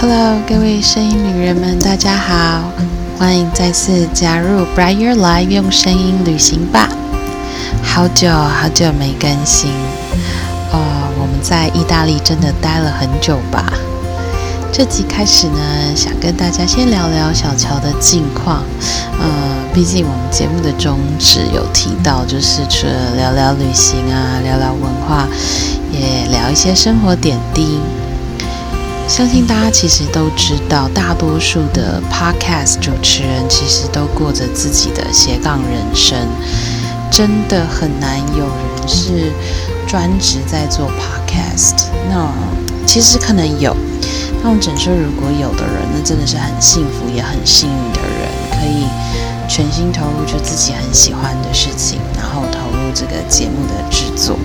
Hello，各位声音女人们，大家好，欢迎再次加入 Bright Your Life，用声音旅行吧。好久好久没更新，呃，我们在意大利真的待了很久吧。这集开始呢，想跟大家先聊聊小乔的近况。呃，毕竟我们节目的宗旨有提到，就是除了聊聊旅行啊，聊聊文化，也聊一些生活点滴。相信大家其实都知道，大多数的 podcast 主持人其实都过着自己的斜杠人生，真的很难有人是专职在做 podcast。那其实可能有，那我只能说，如果有的人，那真的是很幸福也很幸运的人，可以全心投入就自己很喜欢的事情，然后投入这个节目的制作。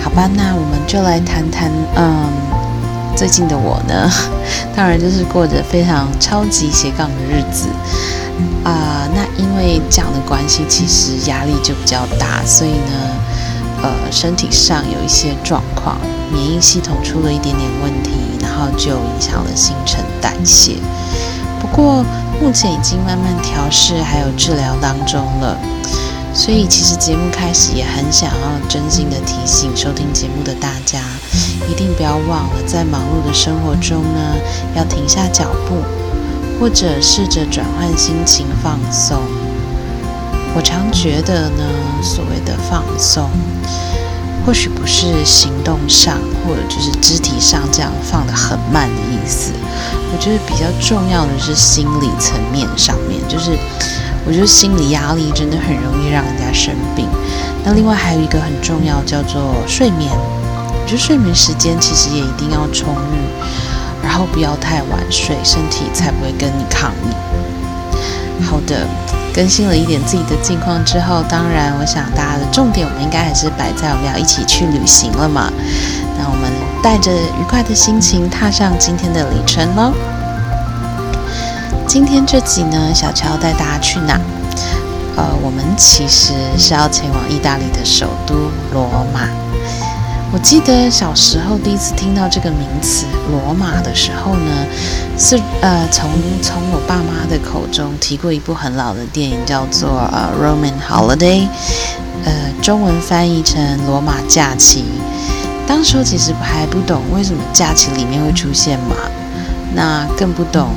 好吧，那我们就来谈谈，嗯。最近的我呢，当然就是过着非常超级斜杠的日子啊。那因为这样的关系，其实压力就比较大，所以呢，呃，身体上有一些状况，免疫系统出了一点点问题，然后就影响了新陈代谢。不过目前已经慢慢调试，还有治疗当中了。所以其实节目开始也很想要真心的提醒收听节目的大家。一定不要忘了，在忙碌的生活中呢，要停下脚步，或者试着转换心情放松。我常觉得呢，所谓的放松，或许不是行动上或者就是肢体上这样放得很慢的意思。我觉得比较重要的是心理层面上面，就是我觉得心理压力真的很容易让人家生病。那另外还有一个很重要，叫做睡眠。我觉得睡眠时间其实也一定要充裕，然后不要太晚睡，身体才不会跟你抗议。好的，更新了一点自己的近况之后，当然我想大家的重点，我们应该还是摆在我们要一起去旅行了嘛。那我们带着愉快的心情踏上今天的旅程喽。今天这集呢，小乔带大家去哪？呃，我们其实是要前往意大利的首都罗马。我记得小时候第一次听到这个名词“罗马”的时候呢，是呃从从我爸妈的口中提过一部很老的电影，叫做《呃 Roman Holiday》，呃中文翻译成《罗马假期》。当时候其实还不懂为什么假期里面会出现马，那更不懂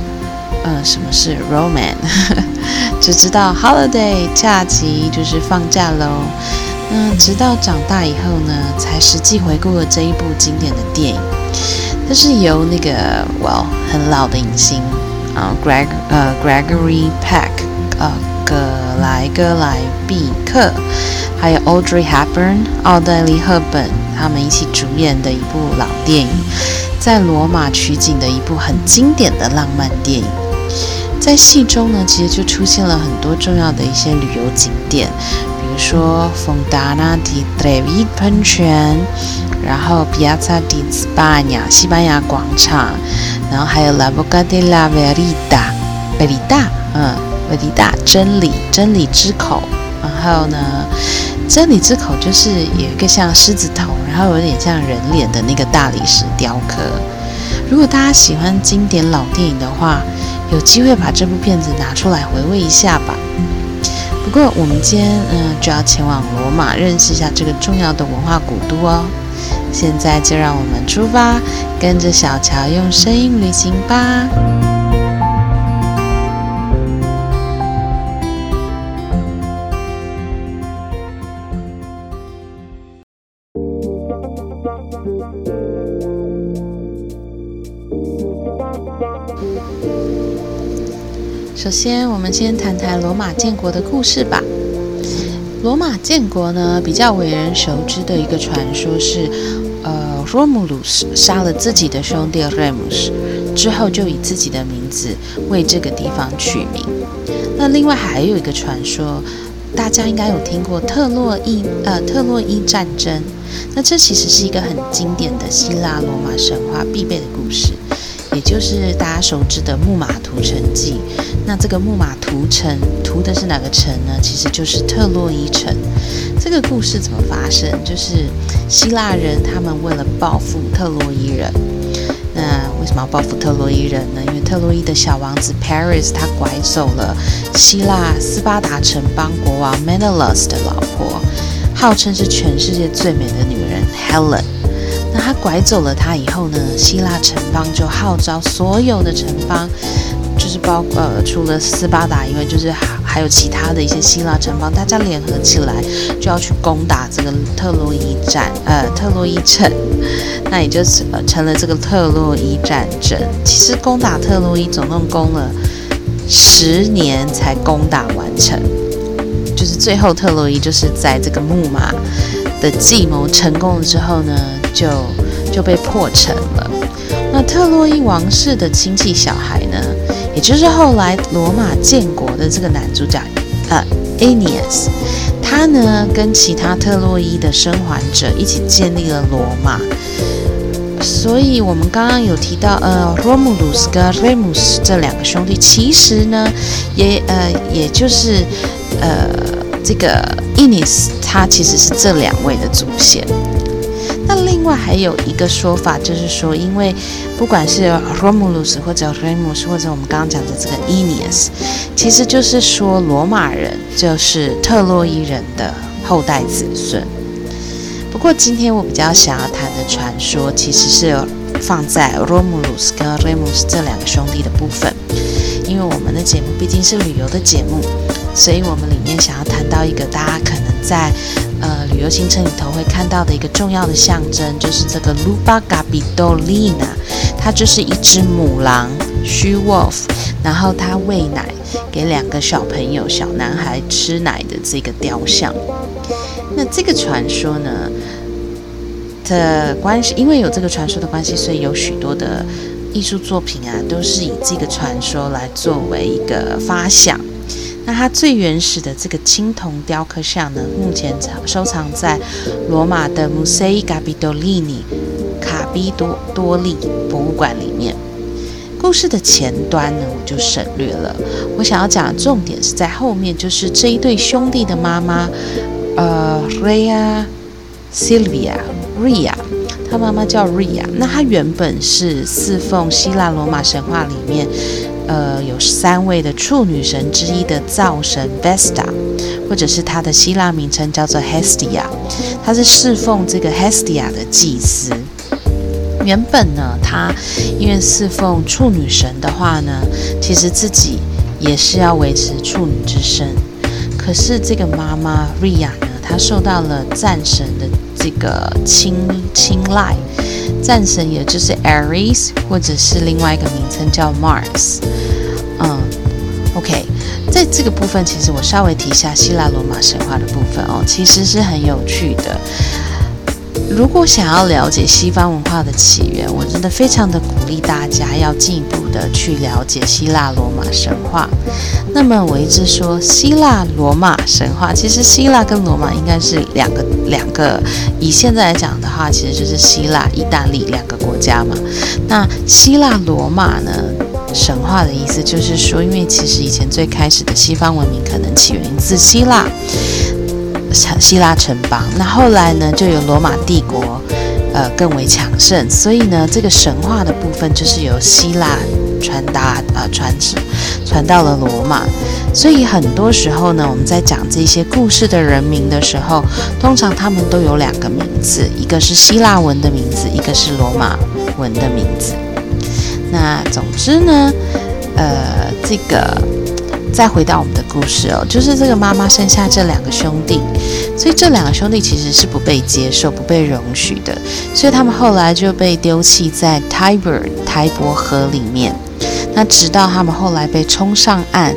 呃什么是 Roman，只知道 Holiday 假期就是放假喽。那直到长大以后呢，才实际回顾了这一部经典的电影。它是由那个 Well 很老的影星啊，Greg 呃 Gregory Peck 呃葛莱戈莱毕克，还有 Audrey Hepburn 奥黛丽赫本他们一起主演的一部老电影，在罗马取景的一部很经典的浪漫电影。在戏中呢，其实就出现了很多重要的一些旅游景点。比如说丰达纳迪特维喷泉，然后 Piazza di spa 西班牙广场，然后还有 La Boca della Verità 贝里达，嗯，贝里达真理真理之口，然后呢，真理之口就是有一个像狮子头，然后有点像人脸的那个大理石雕刻。如果大家喜欢经典老电影的话，有机会把这部片子拿出来回味一下吧。不过，我们今天嗯就要前往罗马，认识一下这个重要的文化古都哦。现在就让我们出发，跟着小乔用声音旅行吧。先，我们先谈谈罗马建国的故事吧。罗马建国呢，比较为人熟知的一个传说是，呃，罗姆鲁斯杀了自己的兄弟雷姆斯之后，就以自己的名字为这个地方取名。那另外还有一个传说，大家应该有听过特洛伊呃特洛伊战争。那这其实是一个很经典的希腊罗马神话必备的故事。也就是大家熟知的木马屠城记。那这个木马屠城屠的是哪个城呢？其实就是特洛伊城。这个故事怎么发生？就是希腊人他们为了报复特洛伊人，那为什么要报复特洛伊人呢？因为特洛伊的小王子 Paris 他拐走了希腊斯巴达城邦国王 Menelaus 的老婆，号称是全世界最美的女人 Helen。那他拐走了他以后呢，希腊城邦就号召所有的城邦。就是包呃，除了斯巴达以外，就是还有其他的一些希腊城邦，大家联合起来就要去攻打这个特洛伊战，呃，特洛伊城，那也就成成了这个特洛伊战争。其实攻打特洛伊总共攻了十年才攻打完成，就是最后特洛伊就是在这个木马的计谋成功了之后呢，就就被破城了。那特洛伊王室的亲戚小孩呢？也就是后来罗马建国的这个男主角，呃，Aeneas，他呢跟其他特洛伊的生还者一起建立了罗马。所以，我们刚刚有提到，呃，Romulus 跟 Remus 这两个兄弟，其实呢，也呃，也就是呃，这个 Aeneas，他其实是这两位的祖先。另外还有一个说法，就是说，因为不管是 Romulus 或者 Remus，或者我们刚刚讲的这个 Aeneas，其实就是说罗马人就是特洛伊人的后代子孙。不过今天我比较想要谈的传说，其实是放在 Romulus 跟 Remus 这两个兄弟的部分，因为我们的节目毕竟是旅游的节目，所以我们里面想要谈到一个大家可能在。呃，旅游行程里头会看到的一个重要的象征，就是这个 Lupa Gabidolina，它就是一只母狼 （she wolf），然后它喂奶给两个小朋友、小男孩吃奶的这个雕像。那这个传说呢的关系，因为有这个传说的关系，所以有许多的艺术作品啊，都是以这个传说来作为一个发想。那它最原始的这个青铜雕刻像呢，目前收藏在罗马的 Musei Capitolini 卡比多多利博物馆里面。故事的前端呢，我就省略了。我想要讲的重点是在后面，就是这一对兄弟的妈妈，呃，Ria Silvia Ria，他妈妈叫 Ria。那她原本是侍奉希腊罗马神话里面。呃，有三位的处女神之一的灶神 Vesta，或者是他的希腊名称叫做 Hestia，他是侍奉这个 Hestia 的祭司。原本呢，他因为侍奉处女神的话呢，其实自己也是要维持处女之身。可是这个妈妈 Ria 呢，她受到了战神的这个青青睐。战神也就是 Ares，或者是另外一个名称叫 Mars。嗯，OK，在这个部分，其实我稍微提一下希腊罗马神话的部分哦，其实是很有趣的。如果想要了解西方文化的起源，我真的非常的鼓励大家要进一步的去了解希腊罗马神话。那么我一直说希腊罗马神话，其实希腊跟罗马应该是两个两个。以现在来讲的话，其实就是希腊、意大利两个国家嘛。那希腊罗马呢，神话的意思就是说，因为其实以前最开始的西方文明可能起源自希腊。希腊城邦，那后来呢，就有罗马帝国，呃，更为强盛，所以呢，这个神话的部分就是由希腊传达，呃，传传到了罗马，所以很多时候呢，我们在讲这些故事的人名的时候，通常他们都有两个名字，一个是希腊文的名字，一个是罗马文的名字。那总之呢，呃，这个。再回到我们的故事哦，就是这个妈妈生下这两个兄弟，所以这两个兄弟其实是不被接受、不被容许的，所以他们后来就被丢弃在 Tiber 台伯河里面。那直到他们后来被冲上岸，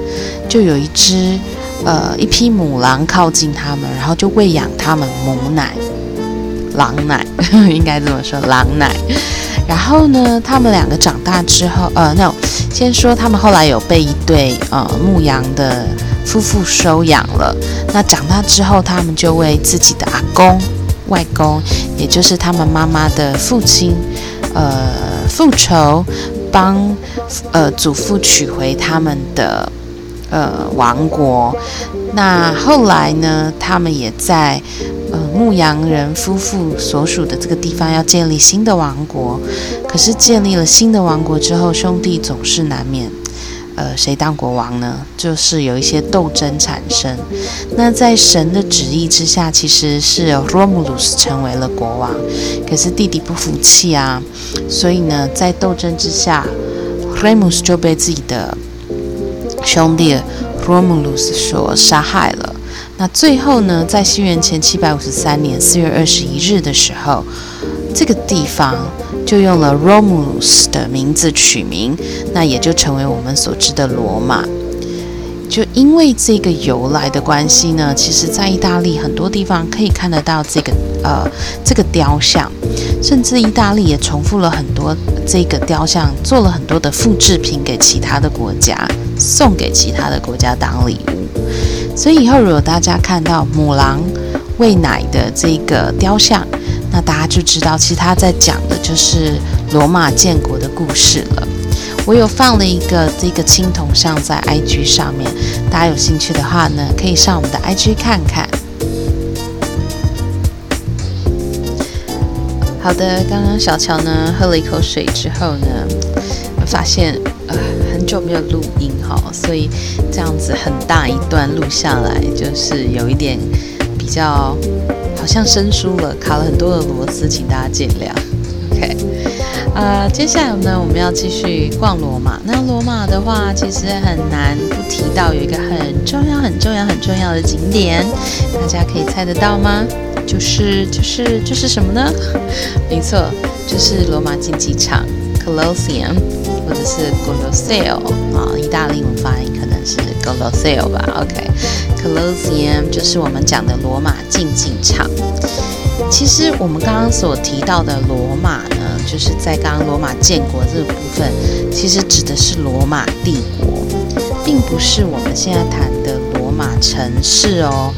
就有一只呃一匹母狼靠近他们，然后就喂养他们母奶、狼奶，应该这么说，狼奶。然后呢，他们两个长大之后，呃，no，先说他们后来有被一对呃牧羊的夫妇收养了。那长大之后，他们就为自己的阿公、外公，也就是他们妈妈的父亲，呃，复仇，帮呃祖父取回他们的呃王国。那后来呢，他们也在呃牧羊人夫妇所属的这个地方要建立新的王国。可是建立了新的王国之后，兄弟总是难免。呃，谁当国王呢？就是有一些斗争产生。那在神的旨意之下，其实是 Romulus 成为了国王。可是弟弟不服气啊，所以呢，在斗争之下，Remus 就被自己的兄弟 Romulus 所杀害了。那最后呢，在西元前七百五十三年四月二十一日的时候。这个地方就用了 Romulus 的名字取名，那也就成为我们所知的罗马。就因为这个由来的关系呢，其实在意大利很多地方可以看得到这个呃这个雕像，甚至意大利也重复了很多这个雕像，做了很多的复制品给其他的国家，送给其他的国家当礼物。所以以后如果大家看到母狼喂奶的这个雕像，那大家就知道，其实他在讲的就是罗马建国的故事了。我有放了一个这个青铜像在 IG 上面，大家有兴趣的话呢，可以上我们的 IG 看看。好的，刚刚小乔呢喝了一口水之后呢，发现呃很久没有录音哈，所以这样子很大一段录下来，就是有一点比较。好像生疏了，卡了很多的螺丝，请大家见谅。OK，呃，接下来呢，我们要继续逛罗马。那罗马的话，其实很难不提到有一个很重要、很重要、很重要的景点，大家可以猜得到吗？就是就是就是什么呢？没错，就是罗马竞技场 （Colosseum） 或者是 Colosseo 啊，意大利文发音可能是 Colosseo 吧。OK。Colosseum 就是我们讲的罗马竞技场。其实我们刚刚所提到的罗马呢，就是在刚刚罗马建国这个部分，其实指的是罗马帝国，并不是我们现在谈的罗马城市哦。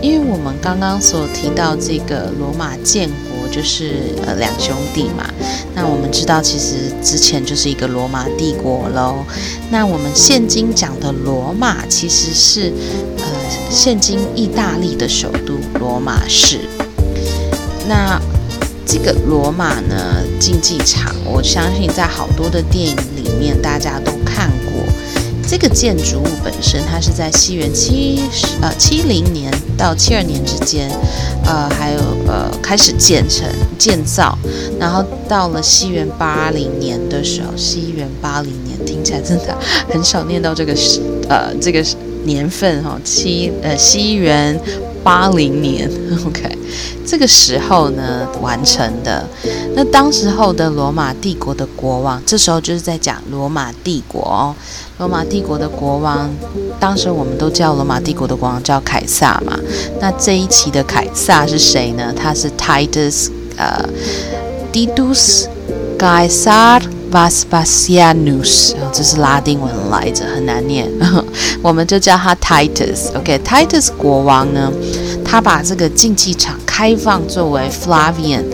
因为我们刚刚所提到这个罗马建国，就是呃两兄弟嘛。那我们知道，其实之前就是一个罗马帝国喽。那我们现今讲的罗马，其实是呃现今意大利的首都罗马市。那这个罗马呢竞技场，我相信在好多的电影里面大家都看过。这个建筑物本身，它是在西元七十呃七零年到七二年之间，呃，还有呃开始建成建造，然后到了西元八零年的时候，西元八零年听起来真的很少念到这个时呃这个年份哈，七呃西元八零年，OK，这个时候呢完成的。那当时候的罗马帝国的国王，这时候就是在讲罗马帝国哦。罗马帝国的国王，当时我们都叫罗马帝国的国王叫凯撒嘛。那这一期的凯撒是谁呢？他是 Titus，呃，Titus Caesar Vespasianus，这是拉丁文来着，很难念，我们就叫他 Titus。OK，Titus 国王呢，他把这个竞技场开放作为 Flavian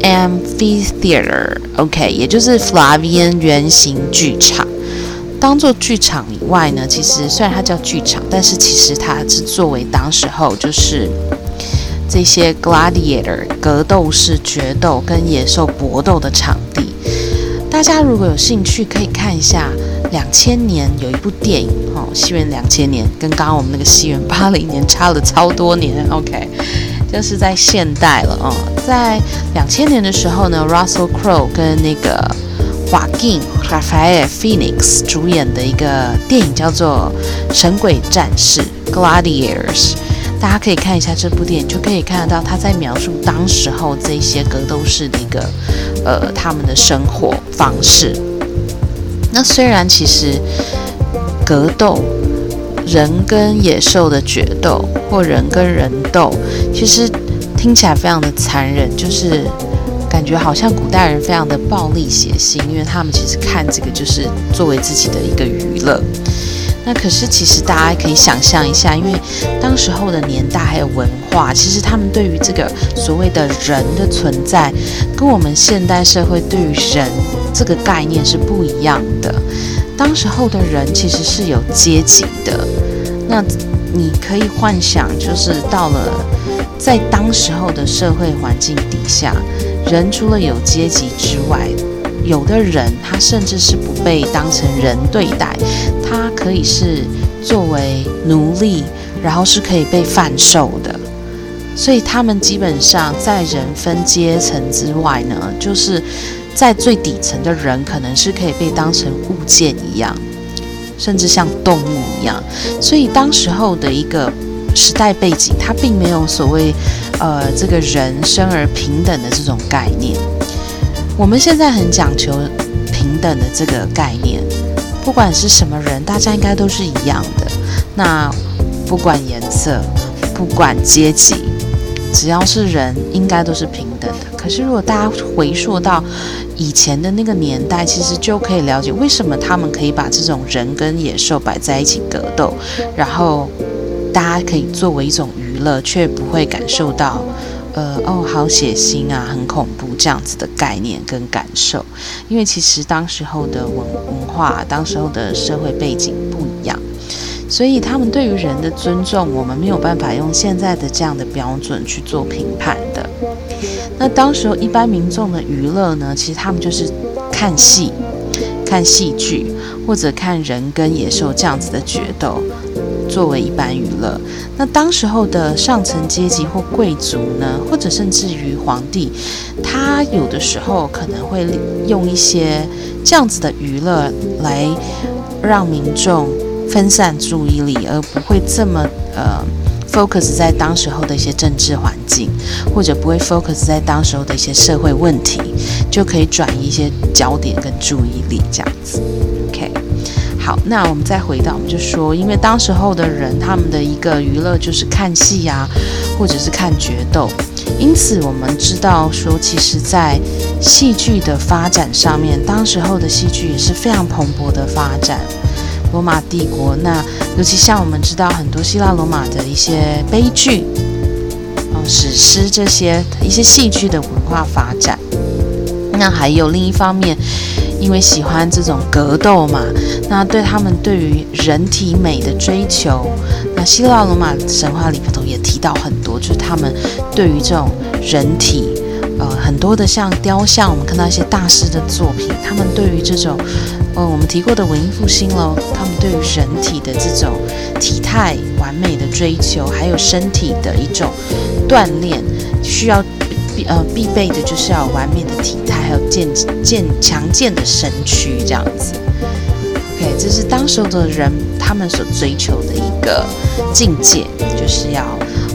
Amphitheater，OK，也就是 Flavian 圆形剧场。当做剧场以外呢，其实虽然它叫剧场，但是其实它是作为当时候就是这些 gladiator 格斗士决斗跟野兽搏斗的场地。大家如果有兴趣，可以看一下两千年有一部电影哦，西元两千年跟刚刚我们那个西元八零年差了超多年，OK，就是在现代了哦，在两千年的时候呢，Russell Crowe 跟那个。华金 Raphael Phoenix 主演的一个电影叫做《神鬼战士》（Gladiators），大家可以看一下这部电影，就可以看得到他在描述当时候这些格斗士的一个呃他们的生活方式。那虽然其实格斗人跟野兽的决斗，或人跟人斗，其实听起来非常的残忍，就是。感觉好像古代人非常的暴力血腥，因为他们其实看这个就是作为自己的一个娱乐。那可是其实大家可以想象一下，因为当时候的年代还有文化，其实他们对于这个所谓的人的存在，跟我们现代社会对于人这个概念是不一样的。当时候的人其实是有阶级的，那你可以幻想，就是到了。在当时候的社会环境底下，人除了有阶级之外，有的人他甚至是不被当成人对待，他可以是作为奴隶，然后是可以被贩售的。所以他们基本上在人分阶层之外呢，就是在最底层的人，可能是可以被当成物件一样，甚至像动物一样。所以当时候的一个时代背景，它并没有所谓呃这个人生而平等的这种概念。我们现在很讲求平等的这个概念，不管是什么大家应该都是一样的。那不管颜色，不管阶级。只要是人，应该都是平等的。可是，如果大家回溯到以前的那个年代，其实就可以了解为什么他们可以把这种人跟野兽摆在一起格斗，然后大家可以作为一种娱乐，却不会感受到，呃，哦，好血腥啊，很恐怖这样子的概念跟感受。因为其实当时候的文文化，当时候的社会背景不一样。所以他们对于人的尊重，我们没有办法用现在的这样的标准去做评判的。那当时候一般民众的娱乐呢，其实他们就是看戏、看戏剧，或者看人跟野兽这样子的决斗，作为一般娱乐。那当时候的上层阶级或贵族呢，或者甚至于皇帝，他有的时候可能会用一些这样子的娱乐来让民众。分散注意力，而不会这么呃 focus 在当时候的一些政治环境，或者不会 focus 在当时候的一些社会问题，就可以转移一些焦点跟注意力这样子。好，那我们再回到，我们就说，因为当时候的人他们的一个娱乐就是看戏呀，或者是看决斗，因此我们知道说，其实，在戏剧的发展上面，当时候的戏剧也是非常蓬勃的发展。罗马帝国，那尤其像我们知道很多希腊罗马的一些悲剧，哦，史诗这些一些戏剧的文化发展。那还有另一方面，因为喜欢这种格斗嘛，那对他们对于人体美的追求，那希腊罗马神话里头也提到很多，就是他们对于这种人体，呃，很多的像雕像，我们看到一些大师的作品，他们对于这种。呃，我们提过的文艺复兴喽，他们对于人体的这种体态完美的追求，还有身体的一种锻炼，需要必呃必备的就是要完美的体态，还有健健强健的身躯这样子。OK，这是当时的人他们所追求的一个境界，就是要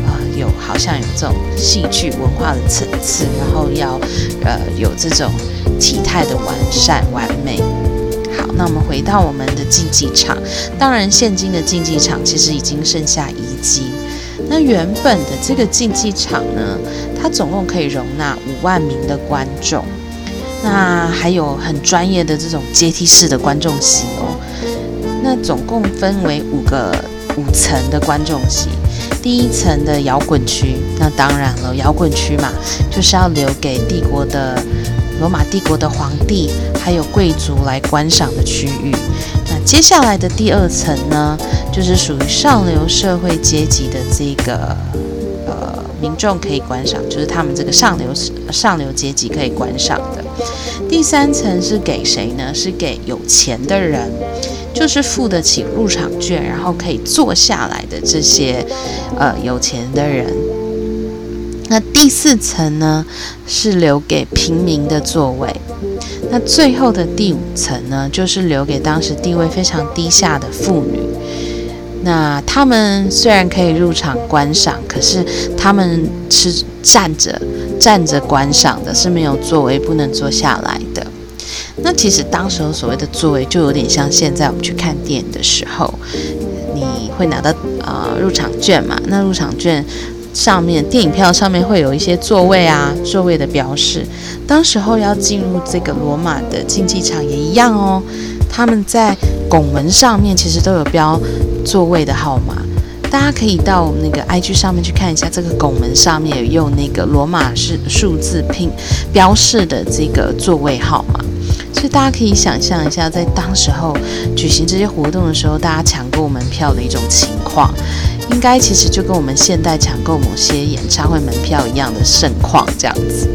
呃有好像有这种戏剧文化的层次，然后要呃有这种体态的完善完美。好那我们回到我们的竞技场，当然，现今的竞技场其实已经剩下遗迹。那原本的这个竞技场呢，它总共可以容纳五万名的观众，那还有很专业的这种阶梯式的观众席哦。那总共分为五个五层的观众席，第一层的摇滚区，那当然了，摇滚区嘛，就是要留给帝国的。罗马帝国的皇帝还有贵族来观赏的区域，接下来的第二层呢，就是属于上流社会阶级的这个呃民众可以观赏，就是他们这个上流上流阶级可以观赏的。第三层是给谁呢？是给有钱的人，就是付得起入场券，然后可以坐下来的这些呃有钱的人。那第四层呢，是留给平民的座位。那最后的第五层呢，就是留给当时地位非常低下的妇女。那他们虽然可以入场观赏，可是他们是站着站着观赏的，是没有座位，不能坐下来的。那其实当时候所谓的座位，就有点像现在我们去看电影的时候，你会拿到啊入场券嘛？那入场券。上面电影票上面会有一些座位啊，座位的标示。当时候要进入这个罗马的竞技场也一样哦，他们在拱门上面其实都有标座位的号码。大家可以到我们那个 IG 上面去看一下，这个拱门上面有用那个罗马式数字拼标示的这个座位号码。所以大家可以想象一下，在当时候举行这些活动的时候，大家抢购门票的一种情况。应该其实就跟我们现代抢购某些演唱会门票一样的盛况这样子。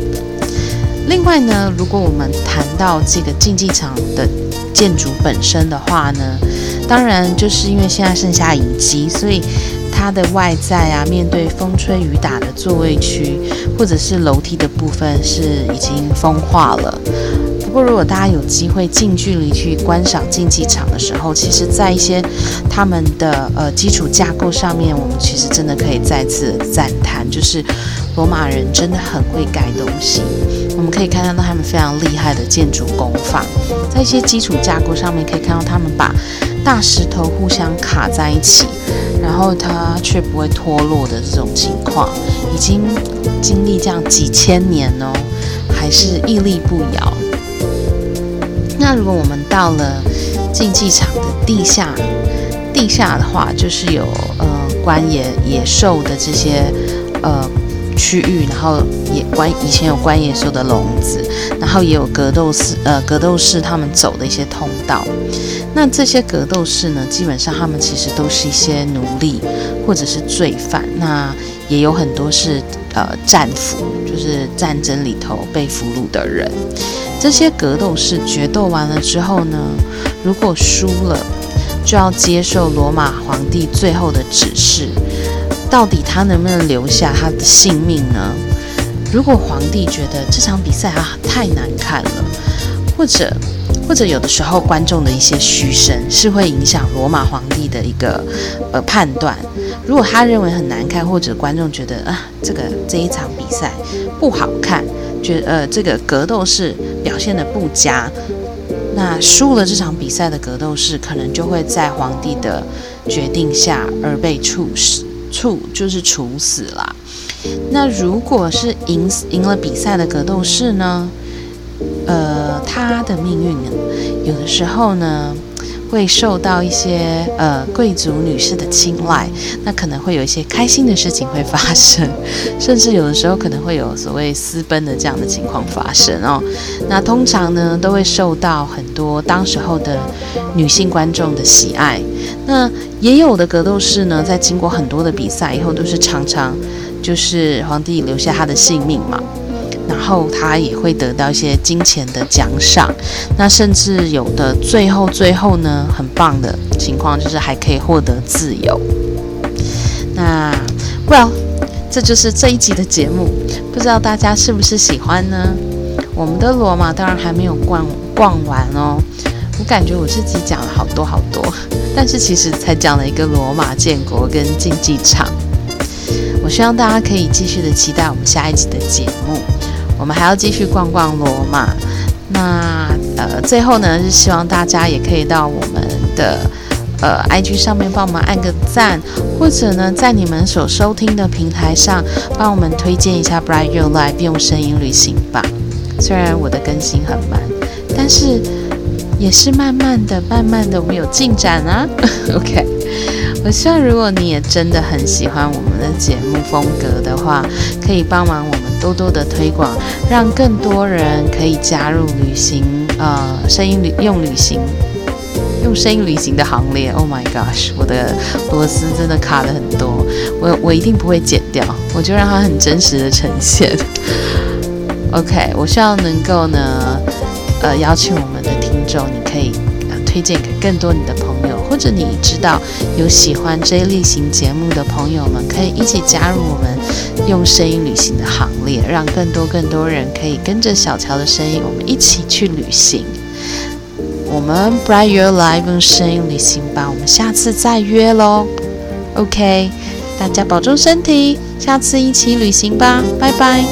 另外呢，如果我们谈到这个竞技场的建筑本身的话呢，当然就是因为现在剩下遗迹，所以它的外在啊，面对风吹雨打的座位区或者是楼梯的部分是已经风化了。不过，如果大家有机会近距离去观赏竞技场的时候，其实，在一些他们的呃基础架构上面，我们其实真的可以再次赞叹，就是罗马人真的很会盖东西。我们可以看到他们非常厉害的建筑工法，在一些基础架构上面，可以看到他们把大石头互相卡在一起，然后它却不会脱落的这种情况，已经经历这样几千年哦，还是屹立不摇。那如果我们到了竞技场的地下，地下的话，就是有呃关野野兽的这些呃区域，然后也关以前有关野兽的笼子，然后也有格斗士呃格斗士他们走的一些通道。那这些格斗士呢，基本上他们其实都是一些奴隶或者是罪犯，那也有很多是呃战俘，就是战争里头被俘虏的人。这些格斗士决斗完了之后呢，如果输了，就要接受罗马皇帝最后的指示。到底他能不能留下他的性命呢？如果皇帝觉得这场比赛啊太难看了，或者或者有的时候观众的一些嘘声是会影响罗马皇帝的一个呃判断。如果他认为很难看，或者观众觉得啊这个这一场比赛不好看。觉呃，这个格斗士表现的不佳，那输了这场比赛的格斗士可能就会在皇帝的决定下而被处死，处就是处死了。那如果是赢赢了比赛的格斗士呢？呃，他的命运呢有的时候呢。会受到一些呃贵族女士的青睐，那可能会有一些开心的事情会发生，甚至有的时候可能会有所谓私奔的这样的情况发生哦。那通常呢都会受到很多当时候的女性观众的喜爱。那也有的格斗士呢，在经过很多的比赛以后，都是常常就是皇帝留下他的性命嘛。后他也会得到一些金钱的奖赏，那甚至有的最后最后呢，很棒的情况就是还可以获得自由。那，Well，这就是这一集的节目，不知道大家是不是喜欢呢？我们的罗马当然还没有逛逛完哦，我感觉我自己讲了好多好多，但是其实才讲了一个罗马建国跟竞技场。我希望大家可以继续的期待我们下一集的节目。我们还要继续逛逛罗马，那呃，最后呢是希望大家也可以到我们的呃 IG 上面帮我们按个赞，或者呢在你们所收听的平台上帮我们推荐一下 Bright Your Life 用声音旅行吧。虽然我的更新很慢，但是也是慢慢的、慢慢的我们有进展啊。OK，我希望如果你也真的很喜欢我们的节目风格的话，可以帮忙我们。多多的推广，让更多人可以加入旅行，呃，声音旅用旅行，用声音旅行的行列。Oh my gosh，我的螺丝真的卡的很多，我我一定不会剪掉，我就让它很真实的呈现。OK，我希望能够呢，呃，邀请我们的听众，你可以呃推荐给更多你的朋友，或者你知道有喜欢这一类型节目的朋友们，可以一起加入我们。用声音旅行的行列，让更多更多人可以跟着小乔的声音，我们一起去旅行。我们 Bright Your Life 用声音旅行吧，我们下次再约喽。OK，大家保重身体，下次一起旅行吧，拜拜。